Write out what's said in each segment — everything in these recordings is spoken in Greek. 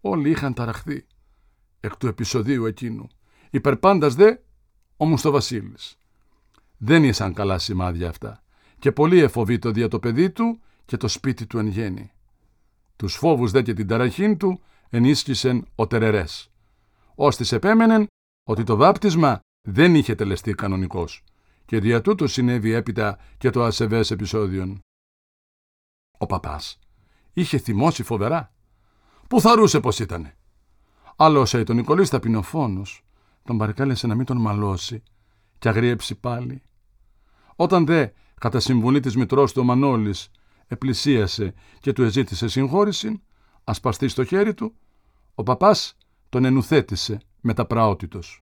Όλοι είχαν ταραχθεί εκ του επεισοδίου εκείνου. Υπερπάντας δε ο Μουστοβασίλης. Δεν ήσαν καλά σημάδια αυτά και πολύ εφοβήτο δια το παιδί του και το σπίτι του εν γέννη. Τους φόβους δε και την ταραχήν του ενίσχυσεν ο Τερερές. Ώστις επέμενεν ότι το βάπτισμα δεν είχε τελεστεί κανονικός και δια τούτο συνέβη έπειτα και το ασεβές επεισόδιον. Ο παπάς είχε θυμώσει φοβερά. Πού θαρούσε πως ήτανε. Άλλος τον Νικολής ταπεινοφόνος τον παρακάλεσε να μην τον μαλώσει και αγρίεψει πάλι. Όταν δε, κατά συμβουλή της μητρός του ο Μανώλης, επλησίασε και του εζήτησε συγχώρηση, ασπαστή στο χέρι του, ο παπάς τον ενουθέτησε με τα πραότητος.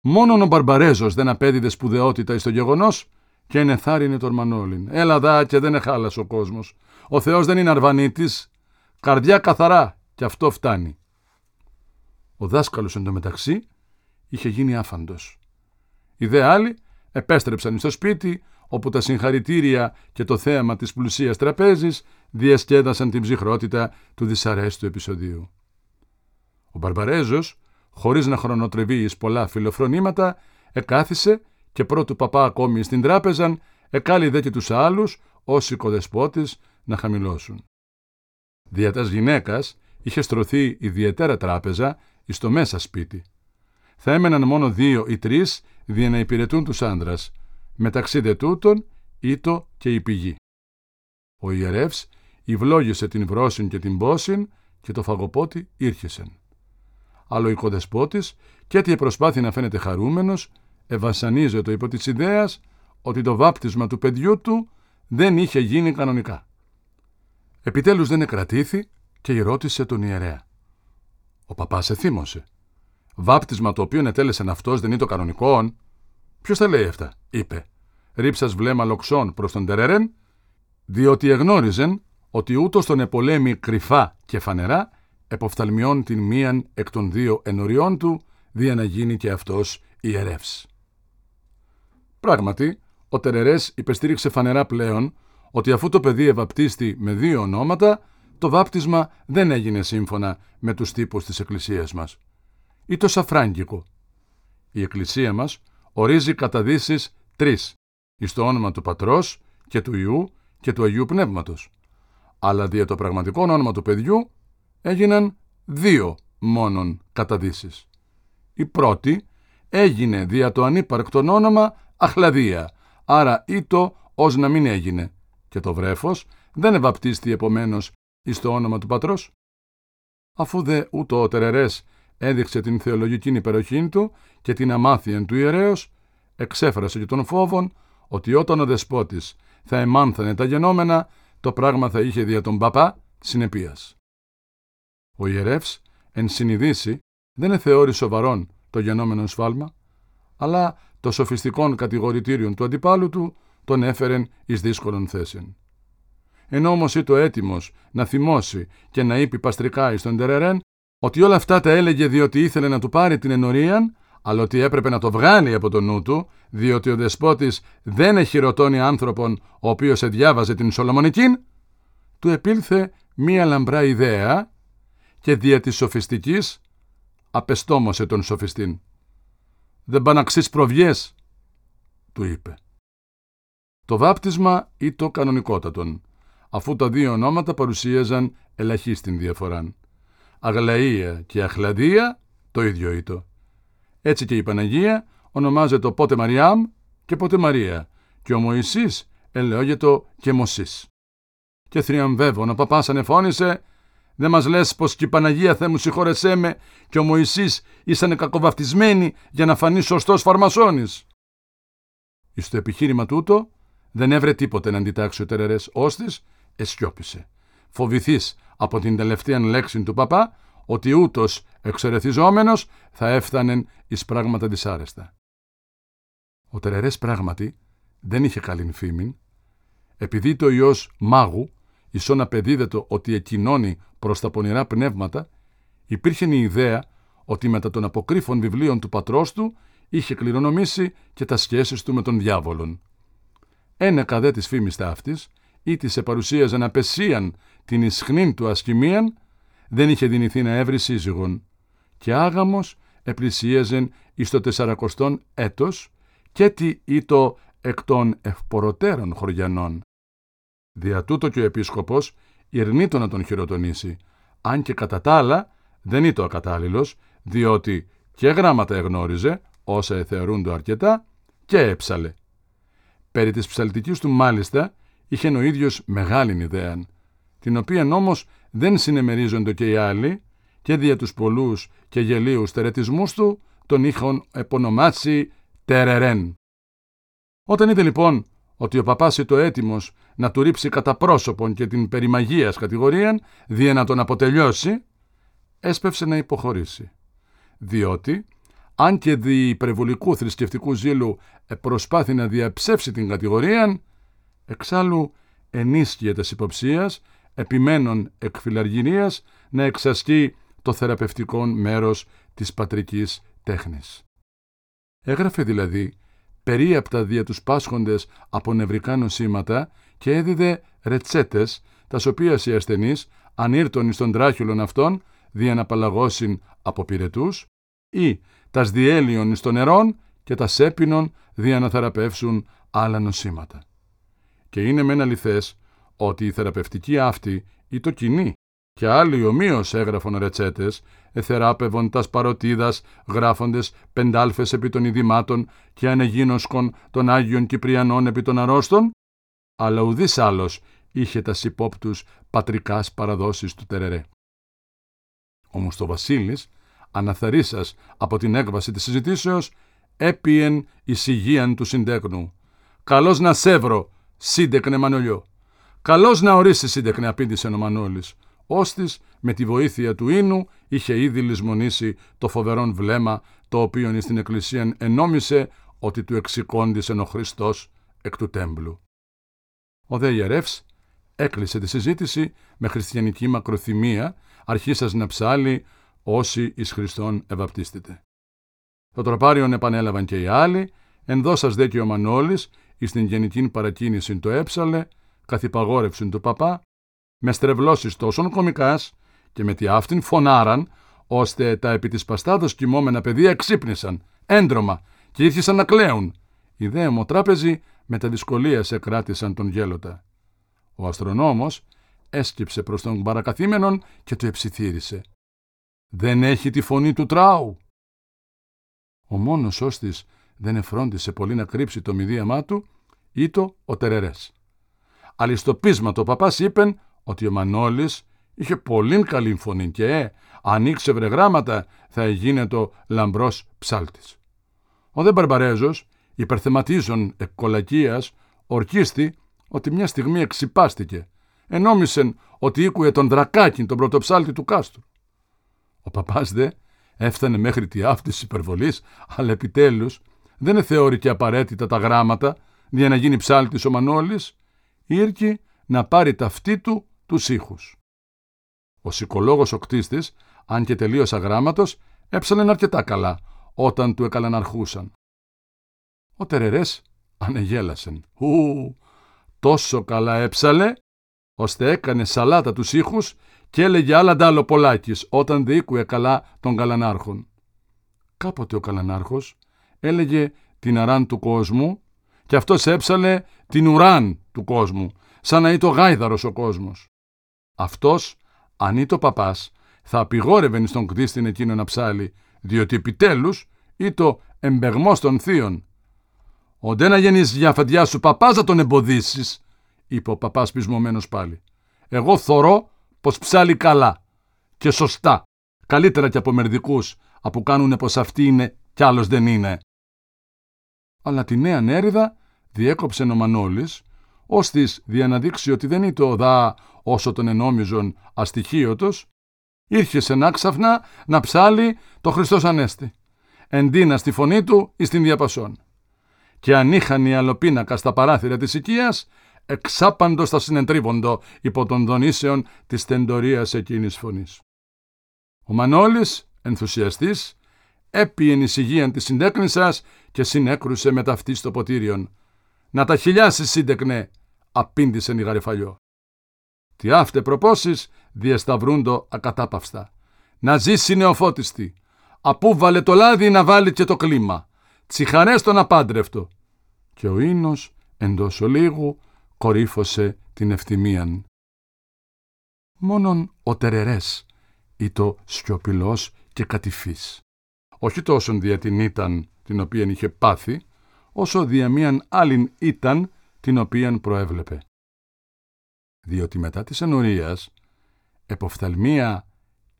Μόνον ο Μπαρμπαρέζος δεν απέδιδε σπουδαιότητα εις το γεγονός και ενεθάρρυνε τον Μανώλην. Έλα δά και δεν εχάλασε ο κόσμος. Ο Θεός δεν είναι αρβανίτης, καρδιά καθαρά και αυτό φτάνει. Ο δάσκαλος εντωμεταξύ είχε γίνει άφαντος. Οι δε άλλοι επέστρεψαν στο σπίτι όπου τα συγχαρητήρια και το θέαμα της πλουσίας τραπέζης διασκέδασαν την ψυχρότητα του δυσαρέστου επεισοδίου. Ο Μπαρμπαρέζος, χωρίς να χρονοτρεβεί εις πολλά φιλοφρονήματα, εκάθισε και πρώτου παπά ακόμη στην τράπεζαν, εκάλει δε και τους άλλους, ως οικοδεσπότης, να χαμηλώσουν. Δια τας γυναίκας είχε στρωθεί ιδιαίτερα τράπεζα εις το μέσα σπίτι. Θα έμεναν μόνο δύο ή τρεις δια να υπηρετούν τους άντρας, μεταξύ δε τούτων ήτο και η πηγή. Ο ιερεύς ευλόγησε την βρόσιν και την πόσιν και το φαγοπότη ήρχεσεν. Αλλά ο οικοδεσπότης και έτσι προσπάθει να φαίνεται χαρούμενος, ευασανίζεται υπό της ιδέας ότι το βάπτισμα του παιδιού του δεν είχε γίνει κανονικά. Επιτέλους δεν εκρατήθη και ρώτησε τον ιερέα. Ο παπάς εθύμωσε. Βάπτισμα το οποίο ετέλεσεν αυτός δεν είναι το κανονικό. Ποιος τα λέει αυτά, είπε. Ρίψας βλέμμα λοξών προς τον Τερερέν, διότι εγνώριζεν ότι ούτως τον επολέμει κρυφά και φανερά, εποφθαλμιών την μίαν εκ των δύο ενωριών του, δια να γίνει και αυτός ιερεύς. Πράγματι, ο Τερερές υπεστήριξε φανερά πλέον ότι αφού το παιδί ευαπτίστη με δύο ονόματα, το βάπτισμα δεν έγινε σύμφωνα με τους τύπους της Εκκλησίας μας. Ή το σαφράγγικο. Η Εκκλησία μας ορίζει καταδύσεις τρεις, εις το όνομα του Πατρός και του Ιού και του Αγίου Πνεύματος. Αλλά δια το πραγματικό όνομα του παιδιού έγιναν δύο μόνον καταδύσεις. Η πρώτη έγινε δια το ανύπαρκτον όνομα Αχλαδία, άρα ήτο ως να μην έγινε, και το βρέφος δεν ευαπτίστη επομένως εις το όνομα του πατρός. Αφού δε ούτω ο Τερερές έδειξε την θεολογική υπεροχή του και την αμάθεια του ιερέως, εξέφρασε και των φόβων ότι όταν ο δεσπότης θα εμάνθανε τα γενόμενα, το πράγμα θα είχε δια τον παπά συνεπίας. Ο ιερεύς, εν συνειδήσει, δεν εθεώρει σοβαρόν το γενόμενο σφάλμα, αλλά το σοφιστικών κατηγορητήριων του αντιπάλου του τον έφερεν εις δύσκολων θέσεων. Ενώ όμως το έτοιμος να θυμώσει και να είπε παστρικά εις τον Τερερέν ότι όλα αυτά τα έλεγε διότι ήθελε να του πάρει την ενωρίαν, αλλά ότι έπρεπε να το βγάλει από το νου του, διότι ο δεσπότης δεν εχειρωτώνει άνθρωπον ο οποίος εδιάβαζε την Σολομονικήν, του επήλθε μία λαμπρά ιδέα και δια της σοφιστικής απεστόμωσε τον σοφιστήν. «Δεν παναξείς προβιές», του είπε. Το βάπτισμα ή το κανονικότατον, αφού τα δύο ονόματα παρουσίαζαν ελαχίστην διαφοράν. Αγλαία και Αχλαδία το ίδιο ήτο. Έτσι και η Παναγία ονομάζεται πότε Μαριάμ και πότε Μαρία και ο Μωυσής ελαιόγετο και Μωσής. Και θριαμβεύων ο παπάς ανεφώνησε «Δεν μας λες πως και η Παναγία Θεέ μου συγχώρεσέ με και ο Μωυσής ήσανε κακοβαφτισμένοι για να φανεί σωστός φαρμασόνης». Εις το επιχείρημα τούτο δεν έβρε τίποτε να αντιτάξει ο Τερερές Όστης, εσιώπησε. Φοβηθείς από την τελευταία λέξη του παπά ότι ούτως εξαιρεθιζόμενος θα έφτανεν εις πράγματα δυσάρεστα. Ο Τερερές πράγματι δεν είχε καλήν φήμην, επειδή το ιός μάγου, ισόν απεδίδετο ότι εκκοινώνει προς τα πονηρά πνεύματα, υπήρχε η ιδέα ότι μετά των αποκρύφων βιβλίων του πατρός του είχε κληρονομήσει και τα σχέσεις του με τον διάβολον. Ένεκα δε της φήμης ταύτης, ή της επαρουσίαζαν απεσίαν την ισχνήν του ασκημίαν, δεν είχε δυνηθεί να έβρει σύζυγον και άγαμος επλησίαζεν εις το τεσσαρακοστόν έτος και τι ήτο εκ των ευποροτέρων χωριανών. Δια τούτο και ο επίσκοπος ηρνήτω να τον χειροτονήσει, αν και κατά τα άλλα δεν ήτο ακατάλληλος, διότι και γράμματα εγνώριζε, όσα θεωρούνται αρκετά, και έψαλε. Περί της ψαλτικής του μάλιστα είχε ο ίδιος μεγάλη ιδέα, την οποία όμως δεν συνεμερίζονται και οι άλλοι και δια τους πολλούς και γελίους τερετισμούς του τον είχαν επωνομάσει Τερερέν. Όταν είδε λοιπόν ότι ο παπάς το έτοιμος να του ρίψει κατά πρόσωπον και την περιμαγίας κατηγορίαν, δια να τον αποτελειώσει, έσπευσε να υποχωρήσει. Διότι, αν και δι υπερβολικού θρησκευτικού ζήλου προσπάθει να διαψεύσει την κατηγορία, εξάλλου ενίσχυε τα υποψίας, επιμένων εκφυλαργυρίας, να εξασκεί το θεραπευτικό μέρος της πατρικής τέχνης. Έγραφε δηλαδή περίαπτα δια τους πάσχοντες από νευρικά νοσήματα και έδιδε ρετσέτες, τας οποίας οι ασθενείς, αν ήρθον εις των τράχυλων αυτών, δια να παλαγώσουν από πυρετούς, ή τας διέλειων εις των νερών και τας σέπινων δια να θεραπεύσουν άλλα νοσήματα. Και είναι μεν αληθές ότι η θεραπευτική αυτή ή το κοινή και άλλοι ομοίως έγραφον ρετσέτες, εθεράπευον τας παροτίδας, γράφοντες πεντάλφες επί των ειδημάτων και ανεγίνωσκον των Άγιων Κυπριανών επί των αρρώστων, αλλά ουδής άλλος είχε τας υπόπτους πατρικάς παραδόσεις του Τερερέ. Όμως το Βασίλης, αναθαρίσας από την έκβαση της συζητήσεως, έπιεν εισηγίαν του συντέκνου. «Καλώς να σεύρω, σύντεκνε Μανολιό». «Καλώς να ορίσεις, σύντεκνε», απήντησε ο Μανώλης. Όστις, με τη βοήθεια του ίνου, είχε ήδη λησμονήσει το φοβερόν βλέμμα, το οποίο στην εκκλησία ενόμισε ότι του εξηκόντησε ο Χριστός εκ του τέμπλου. Ο δε ιερεύς έκλεισε τη συζήτηση με χριστιανική μακροθυμία, αρχίσας να ψάλει όσοι εις Χριστόν ευαπτίστητε. Το τροπάριον επανέλαβαν και οι άλλοι, ενδώσας δε και ο Μανώλης, εις την γενική παρακίνηση το έψαλε, καθυπαγόρευσιν του παπά, με στρεβλώσεις τόσο κομικάς και με τη αυτήν φωνάραν, ώστε τα επί της παστάδος κοιμόμενα παιδεία εξύπνησαν, έντρομα και ήρθισαν να κλαίουν. Οι δε αιμοτράπεζοι με τα δυσκολία σε κράτησαν τον γέλοτα. Ο αστρονόμος έσκυψε προς τον παρακαθήμενον και του εψιθύρισε. «Δεν έχει τη φωνή του τράου». Ο μόνος ώστης δεν εφρόντισε πολύ να κρύψει το μηδίαμά του, ήτο ο Τερερές. Αλιστοπίσματο ο παπάς είπεν ότι ο Μανώλης είχε πολύ καλή φωνή και ε, αν ήξευρε γράμματα θα το λαμπρός ψάλτης. Ο δε Μπαρμπαρέζος, υπερθεματίζων εκ κολακίας, ορκίστη ότι μια στιγμή εξυπάστηκε, ενόμισεν ότι ήκουε τον δρακάκιν τον πρωτοψάλτη του κάστρου. Ο παπάς δε έφτανε μέχρι τη αυτή της υπερβολής, αλλά επιτέλους δεν θεώρηκε απαραίτητα τα γράμματα για να γίνει ψάλτης ο Μανώλης, ήρκει να πάρει ταυτή του τους ήχους. Ο σικολόγος ο κτίστης, αν και τελείως αγράμματος, έψαλεν αρκετά καλά όταν του εκαλαναρχούσαν. Ο Τερερές ανεγέλασεν. Ου, τόσο καλά έψαλε, ώστε έκανε σαλάτα τους ήχους και έλεγε άλλα ντάλο πολλάκις όταν διοίκουε καλά τον καλανάρχον. Κάποτε ο καλανάρχος έλεγε την αράν του κόσμου και αυτός έψαλε την ουράν του κόσμου, σαν να ήταν γάιδαρος ο κόσμος. Αυτός, αν ήταν ο παπάς, θα απειγόρευε στον κτίστην εκείνο να ψάλει, διότι επιτέλους ήταν εμπεγμός των θείων. «Όντε να γεννείς για φαντιά σου παπάς να τον εμποδίσεις», είπε ο παπάς πεισμωμένος πάλι. «Εγώ θωρώ πως ψάλει καλά και σωστά, καλύτερα και από μερδικούς, που κάνουνε πως αυτή είναι κι άλλος δεν είναι». Αλλά τη νέα νέριδα διέκοψε ο Μανώλης, ώστις διαναδείξει ότι δεν ήταν ο δά όσο τον ενόμιζον αστοιχείωτος, ήρχε σε νάξαφνα να ψάλει το Χριστός Ανέστη, εντύνα στη φωνή του εις την διαπασόν. Και αν είχαν οι αλοπίνακα στα παράθυρα της οικίας, εξάπαντος θα συνεντρίβοντο υπό των δονήσεων της τεντορίας εκείνης φωνής. Ο Μανώλης, ενθουσιαστής, έπιεν εισηγίαν της συντέκνησας και συνέκρουσε με ταυτής στο ποτήριον. «Να τα χιλιάσει σύντεκνε», απήντησε η γαριφαλιό. Τι αύτε προπόσεις διεσταυρούντο ακατάπαυστα. Να ζήσει νεοφώτιστη. Απού βάλε το λάδι να βάλει και το κλίμα. Τσιχαρές τον απάντρευτο. Και ο ίνος εντός ολίγου κορύφωσε την ευθυμίαν. Μόνον ο τερερές το σιωπηλός και κατηφής. Όχι τόσον δια την ήταν την οποία είχε πάθει, όσο δια μίαν άλλην ήταν την οποίαν προέβλεπε. Διότι μετά της ενορίας, εποφθαλμία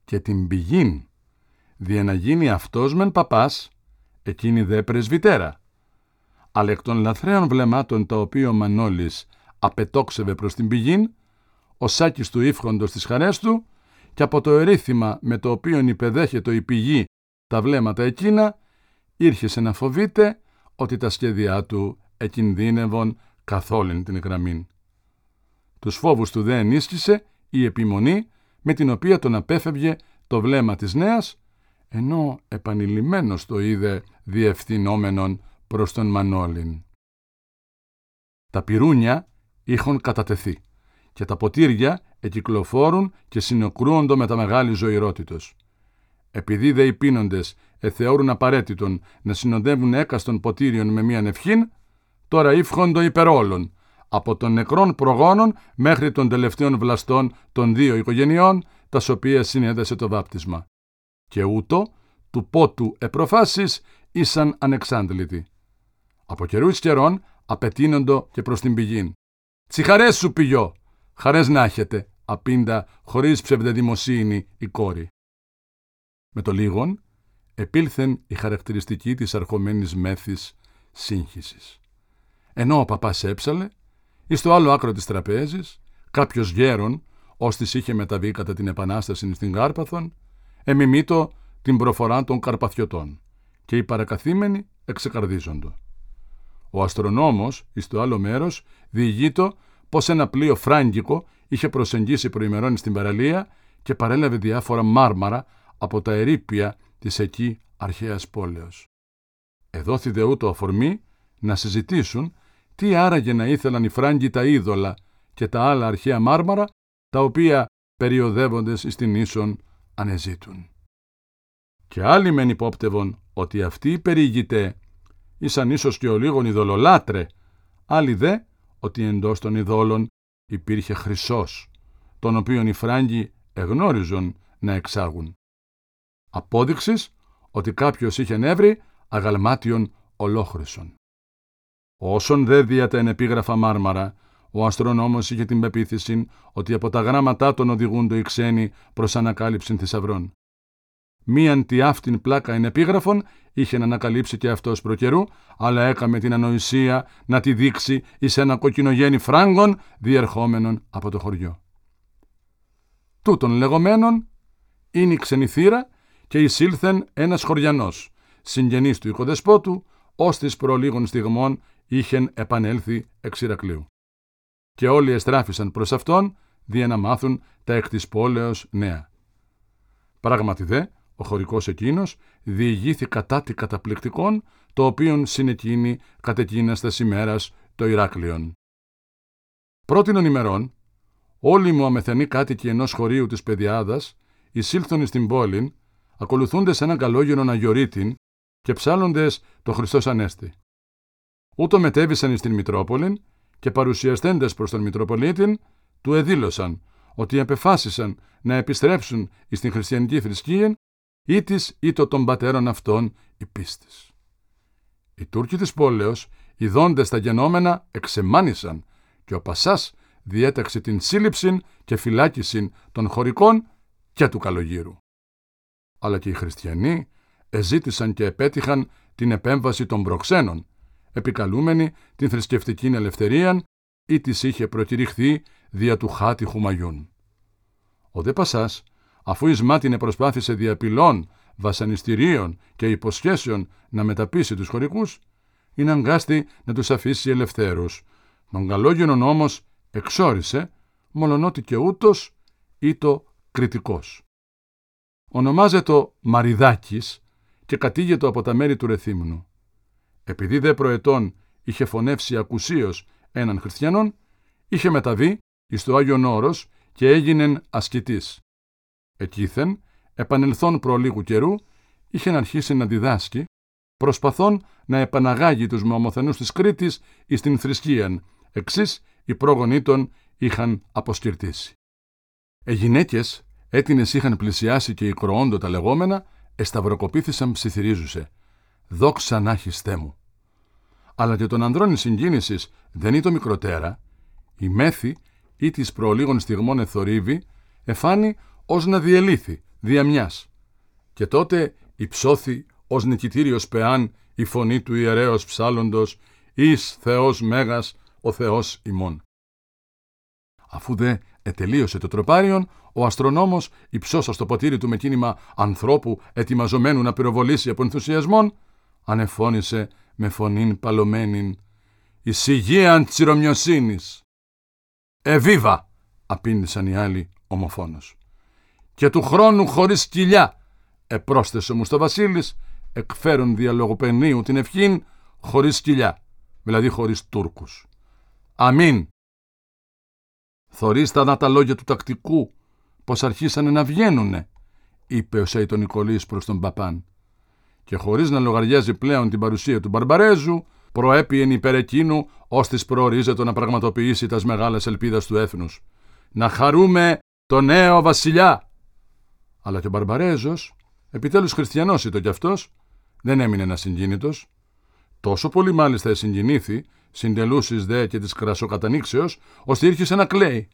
και την πηγήν, δια να γίνει αυτός μεν παπάς, εκείνη δε πρεσβυτέρα. Αλλά εκ των λαθρέων βλεμάτων τα οποία ο Μανώλης απετόξευε προς την πηγήν, ο σάκης του ύφχοντος τις χαρές του και από το ερήθημα με το οποίο υπεδέχεται η πηγή τα βλέμματα εκείνα, ήρχεσε να φοβείται ότι τα σχέδιά του εκινδύνευον καθόλην την γραμμή. Τους φόβους του δε ενίσχυσε η επιμονή με την οποία τον απέφευγε το βλέμμα της νέας, ενώ επανειλημμένος το είδε διευθυνόμενον προς τον Μανώλην. Τα πυρούνια είχαν κατατεθεί και τα ποτήρια εκυκλοφόρουν και συνοκρούονται με τα μεγάλη ζωηρότητος. Επειδή δε οι πίνοντες εθεώρουν απαραίτητον να συνοδεύουν έκαστον ποτήριον με μίαν ευχήν, τώρα ύφχοντο υπερόλων, από των νεκρών προγόνων μέχρι των τελευταίων βλαστών των δύο οικογενειών, τας οποία συνέδεσε το βάπτισμα. Και ούτω, του πότου επροφάσεις, ήσαν ανεξάντλητοι. Από καιρούς καιρών απαιτείνοντο και προς την πηγήν. Τσιχαρές σου πηγιό, χαρές να έχετε, απίντα χωρίς ψευδεδημοσύνη η κόρη. Με το λίγον, επήλθεν η χαρακτηριστική της αρχομένης μέθης σύγχυσης. Ενώ ο παπάς έψαλε, εις το άλλο άκρο της τραπέζης, κάποιος γέρον, ώστις είχε μεταβεί κατά την επανάσταση στην Κάρπαθον, εμιμήτω την προφορά των Καρπαθιωτών και οι παρακαθήμενοι εξεκαρδίζοντο. Ο αστρονόμος, εις το άλλο μέρος, διηγείτο πως ένα πλοίο φράγκικο είχε προσεγγίσει προημερών στην παραλία και παρέλαβε διάφορα μάρμαρα από τα ερήπια της εκεί αρχαίας πόλεως. Εδόθη δε ούτω αφορμή να συζητήσουν τι άραγε να ήθελαν οι Φράγκοι τα είδωλα και τα άλλα αρχαία μάρμαρα, τα οποία περιοδεύοντες στην ίσον ανεζήτουν. Και άλλοι μεν υπόπτευον ότι αυτοί οι περιηγητέ ήσαν ίσως και ο λίγον ειδωλολάτρε, άλλοι δε ότι εντός των ειδόλων υπήρχε χρυσός, τον οποίον οι Φράγκοι εγνώριζον να εξάγουν. Απόδειξης ότι κάποιος είχε νεύρει αγαλμάτιον ολόχρυσον. Όσον δε δια τα ενεπίγραφα μάρμαρα, ο αστρονόμος είχε την πεποίθηση ότι από τα γράμματά των οδηγούντο οι ξένοι προς ανακάλυψη θησαυρών. Μίαν τη αυτήν πλάκα ενεπίγραφων είχε να ανακαλύψει και αυτός προκαιρού, αλλά έκαμε την ανοησία να τη δείξει εις ένα κοκκινογέννη φράγκων διερχόμενον από το χωριό. Τούτων λεγόμενων είναι η ξενηθήρα και εισήλθεν ένας χωριανός, συγγενής του οικοδεσπότου, ως της προλίγων στιγμών είχεν επανέλθει εξ Ηρακλείου. Και όλοι εστράφησαν προς αυτόν, δια να μάθουν τα εκ της πόλεως νέα. Πράγματι δε, ο χωρικός εκείνος διηγήθη κατά τη καταπληκτικών, το οποίον συνεκίνη κατ' εκείνας ημέρας το Ηράκλειον. Πρώτην ημερών, όλοι μου αμεθενοί κάτοικοι ενός χωρίου της παιδιάδας, εισήλθον στην πόλην, ακολουθούντες έναν καλόγερον Αγιορείτην και ψάλλοντες το Χριστός Ανέστη. Ούτω μετέβησαν στην Μητρόπολην και παρουσιαστέντες προς τον Μητροπολίτην, του εδήλωσαν ότι επεφάσισαν να επιστρέψουν στην χριστιανική θρησκεία ή της ή το των πατέρων αυτών η πίστης. Οι Τούρκοι της πόλεως, ειδώντες τα γενόμενα, εξεμάνησαν και ο Πασάς διέταξε την σύλληψη και φυλάκιση των χωρικών και του καλογύρου. Αλλά και οι χριστιανοί εζήτησαν και επέτυχαν την επέμβαση των προξένων, επικαλούμενοι την θρησκευτική ελευθερία ή της είχε προκηρυχθεί δια του χάτι Χουμαγιούν. Ο δε Πασάς, αφού εις μάτινε προσπάθησε διαπυλών, βασανιστήριων και υποσχέσεων να μεταπίσει τους χωρικούς, είναι αγκάστη να τους αφήσει ελευθέρους. Τον καλόγενον όμως εξόρισε, μολονότι και ούτως ή το κριτικός. Ονομάζεται Μαριδάκης και κατήγεται από τα μέρη του Ρεθύμνου. Επειδή δε προετών είχε φωνεύσει ακουσίως έναν χριστιανόν, είχε μεταβεί εις το Άγιον Όρος και έγινεν ασκητής. Εκείθεν, επανελθόν προλίγου καιρού, είχε αρχίσει να διδάσκει, προσπαθών να επαναγάγει τους μαμοθενούς της Κρήτης εις την θρησκείαν, εξής οι πρόγονοί των είχαν αποσκυρτήσει. Ε γυναίκες, έτινες είχαν πλησιάσει και οι κροόντο τα λεγόμενα, εσταυροκοπήθησαν ψιθυρίζουσε. Δόξα να έχεις μου. Αλλά και των ανδρών η συγκίνησης δεν είναι το μικροτέρα. Η μέθη ή της προλίγων στιγμών εθορύβη εφάνει ως να διελήθη, διαμιάς. Και τότε υψώθη ως νικητήριος πεάν η φωνή του ιερέως ψάλλοντος εις Θεός Μέγας ο Θεός ημών. Αφού δε ετελείωσε το τροπάριον, ο αστρονόμος υψώσας στο ποτήρι του με κίνημα ανθρώπου ετοιμαζομένου να πυροβολήσει από ενθουσιασμόν, ανεφώνησε με φωνήν παλωμένην «Ησυγείαν τσιρομιοσύνης». «Εβίβα», απήντησαν οι άλλοι ομοφόνος. «Και του χρόνου χωρίς κοιλιά», επρόσθεσε μου στο Βασίλης, εκφέρουν διαλογοπενίου την ευχήν χωρίς σκυλιά, δηλαδή χωρίς Τούρκους. Αμήν. Θωρίστε τα λόγια του τακτικού, πως αρχίσανε να βγαίνουνε, είπε ο Σέιτον Νικολής προς τον Παπάν. Και χωρίς να λογαριάζει πλέον την παρουσία του Μπαρμπαρέζου, προέπιεν υπέρ εκείνου, ώστις προορίζεται να πραγματοποιήσει τας μεγάλες ελπίδας του έθνους. Να χαρούμε το νέο βασιλιά. Αλλά και ο Μπαρμπαρέζος, επιτέλους χριστιανός ήταν κι αυτός, δεν έμεινε ένα συγκίνητο. Τόσο πολύ μάλιστα συγκινήθη, συντελούσει δε και της κρασοκατανήξεως, ώστε ήρχισε να κλαίει.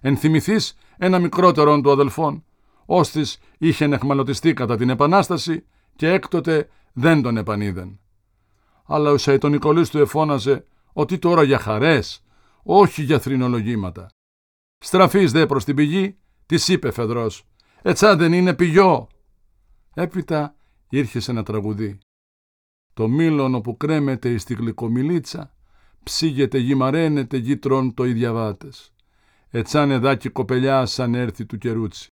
Ενθυμηθεί ένα μικρότερον του αδελφών, ώστε είχε εχμαλωτιστεί κατά την Επανάσταση και έκτοτε δεν τον επανείδεν. Αλλά ο Σαϊτονικολής του εφώναζε ότι τώρα για χαρές, όχι για θρηνολογήματα. Στραφείς δε προς την πηγή, της είπε Φεδρός, «Ετσά δεν είναι πηγιό». Έπειτα ήρχε ένα τραγουδί. Το μήλον που κρέμεται εις τη γλυκομιλίτσα, ψήγεται γυμαραίνεται γήτρον το ιδιαβάτες. Ετσάν εδάκι κοπελιά σαν έρθει του κερούτσι.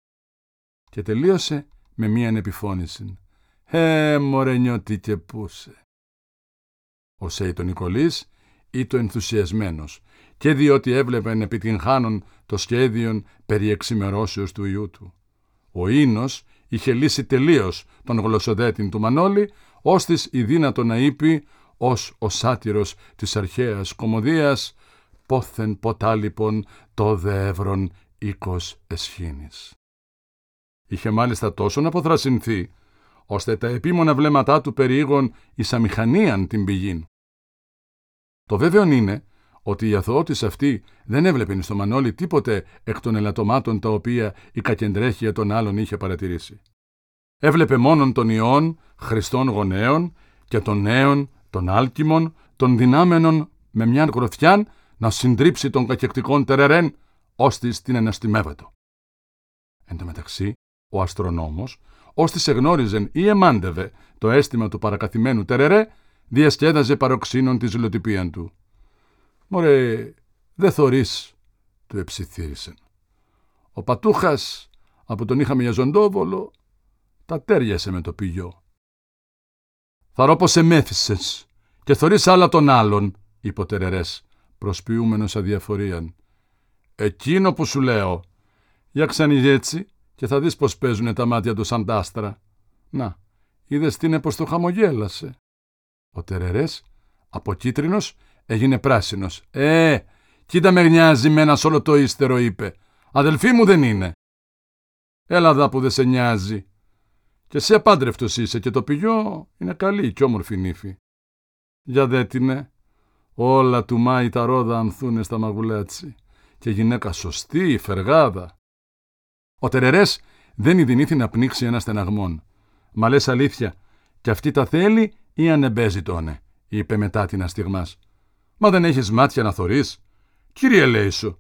Και τελείωσε με μίαν επιφώνηση. «Ε, μωρέ νιώτη και πούσε». Ο Σέιτο Νικολής ήταν ενθουσιασμένος και διότι έβλεπε να επιτυγχάνουν το σχέδιο περί εξημερώσεως του ιού του. Ο Ίνος είχε λύσει τελείως τον γλωσσοδέτην του Μανώλη, ώστε η δύνατο να είπε ως ο σάτυρος της αρχαίας κομμωδίας «Πόθεν ποτά λοιπόν το δεύρον οίκος εσχήνης». Είχε μάλιστα τόσο να αποθρασινθεί, ώστε τα επίμονα βλέμματά του περιήγον εις αμηχανίαν την πηγήν. Το βέβαιο είναι ότι η αθωότης αυτή δεν έβλεπε στο Μανώλη τίποτε εκ των ελαττωμάτων τα οποία η κακεντρέχεια των άλλων είχε παρατηρήσει. Έβλεπε μόνον των ιών χριστών γονέων και των νέων, των άλκημων, των δυνάμενων με μιαν γροθιάν να συντρίψει των κακεκτικών τερερέν, ώστε την εναστημεύεται. Εν τω μεταξύ, ο αστρονόμος, ώστε εγνώριζεν ή εμάντευε το αίσθημα του παρακαθημένου τερερέ, διασκέδαζε παροξύνων τη ζηλοτυπίαν του. «Μωρέ, δε θωρείς», του εψιθύρισεν. «Ο Πατούχας, από τον είχαμε για ζωντόβολο, τα τέριασε με το πηγιό. «Θα ρω πως εμέθησες και θωρείς άλλα των άλλων», είπε ο Τερερές, προσποιούμενος αδιαφορίαν. «Εκείνο που σου λέω, για ξανηγέτσι και θα δεις πως παίζουνε τα μάτια του σαν τάστρα. Να, είδες τι είναι πως το χαμογέλασε». Ο Τερερές, από κίτρινος, έγινε πράσινος. «Ε, κοίτα με νοιάζει με ένα όλο το ύστερο», είπε. «Αδελφή μου δεν είναι». «Έλα δα που δεν σε νοιάζει», και σε απάντρευτος είσαι και το πηγιό είναι καλή και όμορφη νύφη. Για δέτεινε, όλα του Μάη τα ρόδα ανθούνε στα μαγουλέτσι και γυναίκα σωστή, φεργάδα. Ο Τερερές δεν ειδηνήθη να πνίξει ένα στεναγμόν. Μα λες αλήθεια, κι αυτή τα θέλει ή ανεμπέζει τόνε, είπε μετά την αστιγμάς. Μα δεν έχεις μάτια να θωρείς. Κύριε λέει σου.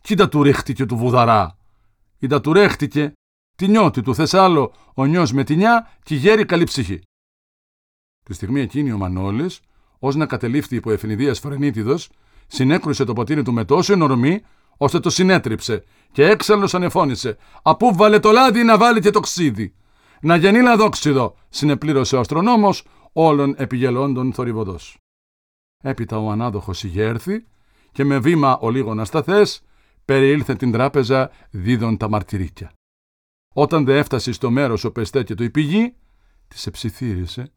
Κοίτα του ρίχτηκε του βουδαρά. Κοίτα του ρέχτηκε τι νιώτη του θες άλλο ο νιός με τη νιά και γέρει καλή ψυχή. Τη στιγμή εκείνη ο Μανώλης, ω να κατελήφθη υπό εφηνιδίας φρενίτιδος, συνέκρουσε το ποτήρι του με τόσο ενορμή, ώστε το συνέτριψε και έξαλλος ανεφώνησε «Απού βάλε το λάδι να βάλει και το ξύδι». «Να γεννεί λαδόξιδο», συνεπλήρωσε ο αστρονόμος όλων επιγελώντων θορυβοδός. Έπειτα ο ανάδοχος ηγέρθη και με βήμα ο λίγο ασταθές περιήλθε την τράπεζα δίδον τα μαρτυρίκια. Όταν δε έφτασε στο μέρος ο πεστέκετο η πηγή, της εψιθύρισε,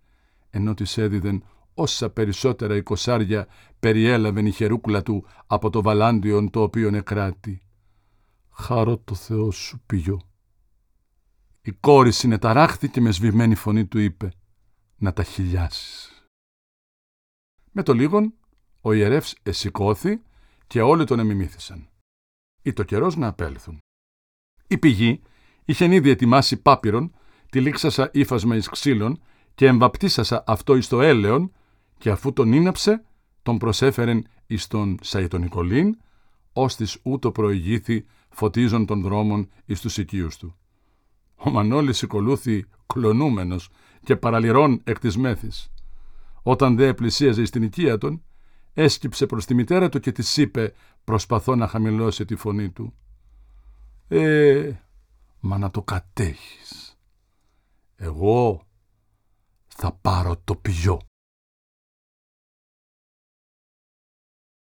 ενώ της έδιδεν όσα περισσότερα η κοσάρια περιέλαβεν η χερούκλα του από το βαλάντιον το οποίο νεκράτη. Χαρώ το Θεό σου πηγιό. Η κόρη συνεταράχθηκε με σβημένη φωνή του είπε «Να τα χιλιάσεις». Με το λίγον, ο ιερεύς εσηκώθη και όλοι τον εμιμήθησαν. Ή το καιρός να απέλθουν. Η πηγή είχε ήδη ετοιμάσει πάπυρον, τη λήξασα ύφασμα εις ξύλων και εμβαπτίσασα αυτό εις το έλεον και αφού τον ίναψε, τον προσέφερεν εις τον Σαϊτονικολίν, ώστις ούτω προηγήθη φωτίζον των δρόμων εις τους οικείους του. Ο Μανώλης οικολούθη κλονούμενος και παραλυρών εκ της μέθης. Όταν δε πλησίαζε στην οικία των, έσκυψε προς τη μητέρα του και της είπε, προσπαθώ να χαμηλώσει τη φωνή του. «Ε, μα να το κατέχεις. Εγώ θα πάρω το πιό».